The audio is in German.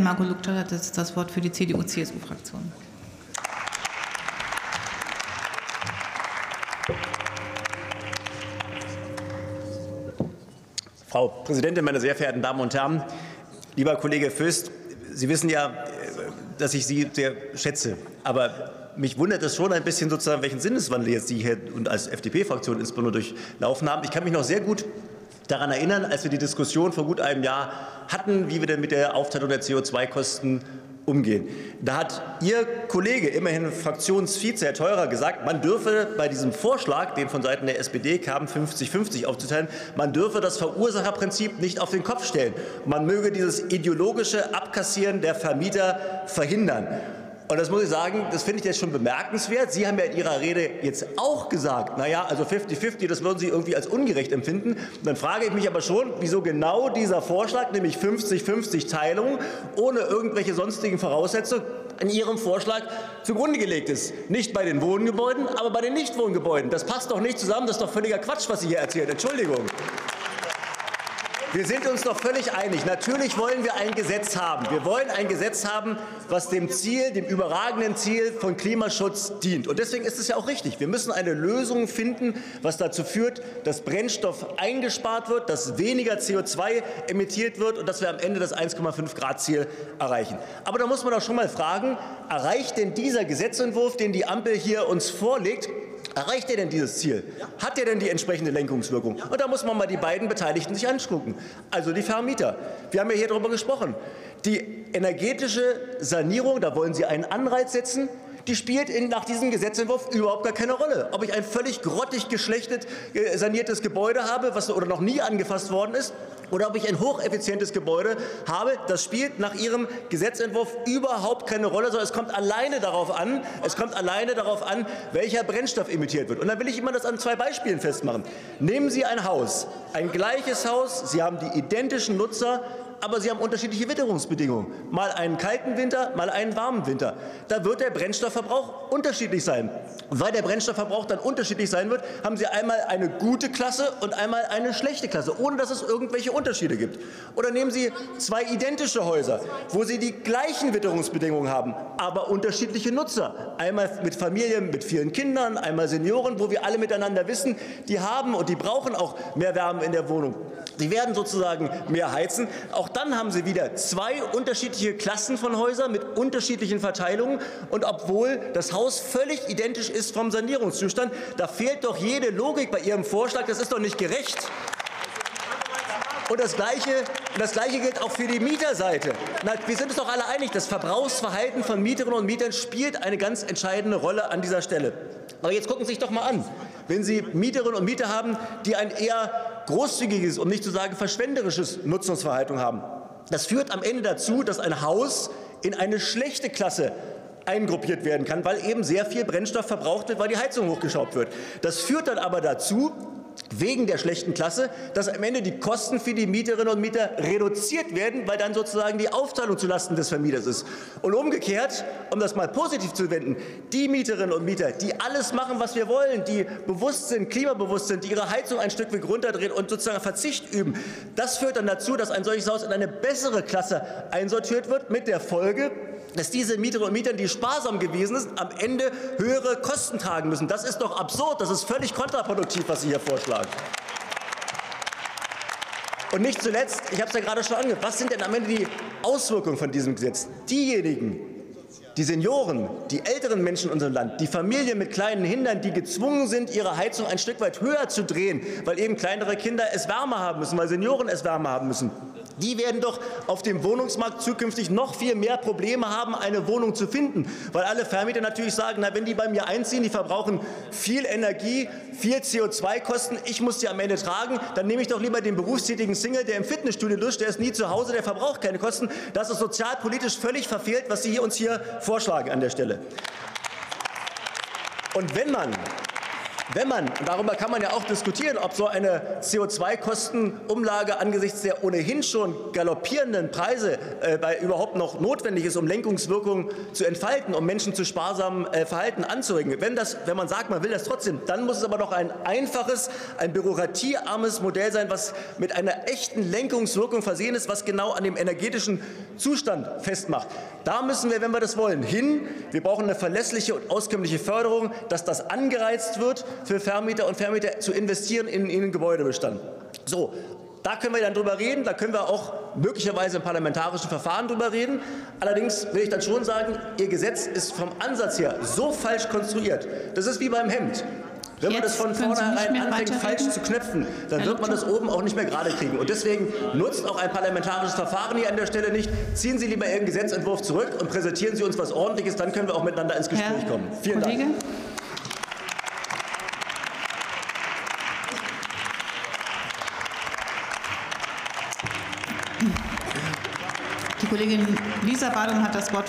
Marco Lukter hat jetzt das Wort für die CDU-CSU-Fraktion. Frau Präsidentin, meine sehr verehrten Damen und Herren! Lieber Kollege Föst, Sie wissen ja, dass ich Sie sehr schätze. Aber mich wundert es schon ein bisschen, sozusagen, welchen Sinneswandel jetzt Sie hier und als FDP-Fraktion insbesondere durchlaufen haben. Ich kann mich noch sehr gut daran erinnern, als wir die Diskussion vor gut einem Jahr hatten, wie wir denn mit der Aufteilung der CO2-Kosten umgehen. Da hat Ihr Kollege, immerhin Fraktionsvize, Herr Theurer, gesagt, man dürfe bei diesem Vorschlag, den von Seiten der SPD kam, 50-50 aufzuteilen, man dürfe das Verursacherprinzip nicht auf den Kopf stellen. Man möge dieses ideologische Abkassieren der Vermieter verhindern. Und das muss ich sagen, das finde ich jetzt schon bemerkenswert. Sie haben ja in Ihrer Rede jetzt auch gesagt, na ja, also 50-50, das würden Sie irgendwie als ungerecht empfinden. Und dann frage ich mich aber schon, wieso genau dieser Vorschlag, nämlich 50-50 Teilung, ohne irgendwelche sonstigen Voraussetzungen, in Ihrem Vorschlag zugrunde gelegt ist. Nicht bei den Wohngebäuden, aber bei den Nichtwohngebäuden. Das passt doch nicht zusammen. Das ist doch völliger Quatsch, was Sie hier erzählen. Entschuldigung. Wir sind uns doch völlig einig. Natürlich wollen wir ein Gesetz haben. Wir wollen ein Gesetz haben, was dem Ziel, dem überragenden Ziel von Klimaschutz dient. Und deswegen ist es ja auch richtig. Wir müssen eine Lösung finden, was dazu führt, dass Brennstoff eingespart wird, dass weniger CO2 emittiert wird und dass wir am Ende das 1,5 Grad Ziel erreichen. Aber da muss man doch schon mal fragen, erreicht denn dieser Gesetzentwurf, den die Ampel hier uns vorlegt, Erreicht er denn dieses Ziel? Hat er denn die entsprechende Lenkungswirkung? Und da muss man mal die beiden Beteiligten sich angucken. Also die Vermieter. Wir haben ja hier darüber gesprochen. Die energetische Sanierung, da wollen Sie einen Anreiz setzen die spielt in, nach diesem Gesetzentwurf überhaupt gar keine Rolle. Ob ich ein völlig grottig geschlechtet äh, saniertes Gebäude habe, was oder noch nie angefasst worden ist, oder ob ich ein hocheffizientes Gebäude habe, das spielt nach Ihrem Gesetzentwurf überhaupt keine Rolle, sondern es kommt alleine darauf an, es kommt alleine darauf an, welcher Brennstoff emittiert wird. Und dann will ich immer das an zwei Beispielen festmachen. Nehmen Sie ein Haus, ein gleiches Haus, Sie haben die identischen Nutzer, aber sie haben unterschiedliche Witterungsbedingungen. Mal einen kalten Winter, mal einen warmen Winter. Da wird der Brennstoffverbrauch unterschiedlich sein. Weil der Brennstoffverbrauch dann unterschiedlich sein wird, haben Sie einmal eine gute Klasse und einmal eine schlechte Klasse, ohne dass es irgendwelche Unterschiede gibt. Oder nehmen Sie zwei identische Häuser, wo Sie die gleichen Witterungsbedingungen haben, aber unterschiedliche Nutzer. Einmal mit Familien mit vielen Kindern, einmal Senioren, wo wir alle miteinander wissen, die haben und die brauchen auch mehr Wärme in der Wohnung. Sie werden sozusagen mehr heizen. Auch dann haben Sie wieder zwei unterschiedliche Klassen von Häusern mit unterschiedlichen Verteilungen. Und obwohl das Haus völlig identisch ist vom Sanierungszustand, da fehlt doch jede Logik bei Ihrem Vorschlag. Das ist doch nicht gerecht. Und das Gleiche, das Gleiche gilt auch für die Mieterseite. Na, wir sind uns doch alle einig, das Verbrauchsverhalten von Mieterinnen und Mietern spielt eine ganz entscheidende Rolle an dieser Stelle. Aber jetzt gucken Sie sich doch mal an. Wenn Sie Mieterinnen und Mieter haben, die ein eher großzügiges, um nicht zu sagen verschwenderisches Nutzungsverhalten haben, das führt am Ende dazu, dass ein Haus in eine schlechte Klasse eingruppiert werden kann, weil eben sehr viel Brennstoff verbraucht wird, weil die Heizung hochgeschraubt wird. Das führt dann aber dazu, wegen der schlechten Klasse, dass am Ende die Kosten für die Mieterinnen und Mieter reduziert werden, weil dann sozusagen die Aufteilung zulasten des Vermieters ist. Und umgekehrt, um das mal positiv zu wenden, die Mieterinnen und Mieter, die alles machen, was wir wollen, die bewusst sind, klimabewusst sind, die ihre Heizung ein Stück weg runterdrehen und sozusagen Verzicht üben, das führt dann dazu, dass ein solches Haus in eine bessere Klasse einsortiert wird, mit der Folge, dass diese Mieterinnen und Mieter, die sparsam gewesen sind, am Ende höhere Kosten tragen müssen. Das ist doch absurd, das ist völlig kontraproduktiv, was Sie hier vorschlagen. Und nicht zuletzt, ich habe es ja gerade schon angehört, was sind denn am Ende die Auswirkungen von diesem Gesetz? Diejenigen, die Senioren, die älteren Menschen in unserem Land, die Familien mit kleinen Kindern, die gezwungen sind, ihre Heizung ein Stück weit höher zu drehen, weil eben kleinere Kinder es wärmer haben müssen, weil Senioren es wärmer haben müssen. Die werden doch auf dem Wohnungsmarkt zukünftig noch viel mehr Probleme haben, eine Wohnung zu finden, weil alle Vermieter natürlich sagen, na, wenn die bei mir einziehen, die verbrauchen viel Energie, viel CO2-Kosten, ich muss die am Ende tragen, dann nehme ich doch lieber den berufstätigen Single, der im Fitnessstudio duscht, der ist nie zu Hause, der verbraucht keine Kosten. Das ist sozialpolitisch völlig verfehlt, was Sie uns hier vorschlagen an der Stelle. Und wenn man wenn man, darüber kann man ja auch diskutieren, ob so eine CO2-Kostenumlage angesichts der ohnehin schon galoppierenden Preise äh, bei überhaupt noch notwendig ist, um Lenkungswirkungen zu entfalten, um Menschen zu sparsamem äh, Verhalten anzuregen. Wenn, das, wenn man sagt, man will das trotzdem, dann muss es aber doch ein einfaches, ein bürokratiearmes Modell sein, was mit einer echten Lenkungswirkung versehen ist, was genau an dem energetischen Zustand festmacht. Da müssen wir, wenn wir das wollen, hin. Wir brauchen eine verlässliche und auskömmliche Förderung, dass das angereizt wird, für Vermieter und Vermieter zu investieren in, in den Gebäudebestand. So, da können wir dann drüber reden, da können wir auch möglicherweise im parlamentarischen Verfahren drüber reden. Allerdings will ich dann schon sagen, Ihr Gesetz ist vom Ansatz her so falsch konstruiert. Das ist wie beim Hemd. Wenn man das von vornherein anfängt, falsch zu knöpfen, dann wird man das oben auch nicht mehr gerade kriegen. Und deswegen nutzt auch ein parlamentarisches Verfahren hier an der Stelle nicht. Ziehen Sie lieber Ihren Gesetzentwurf zurück und präsentieren Sie uns was Ordentliches, dann können wir auch miteinander ins Gespräch Herr kommen. Vielen Kollege? Dank. Die Kollegin Lisa Badum hat das Wort für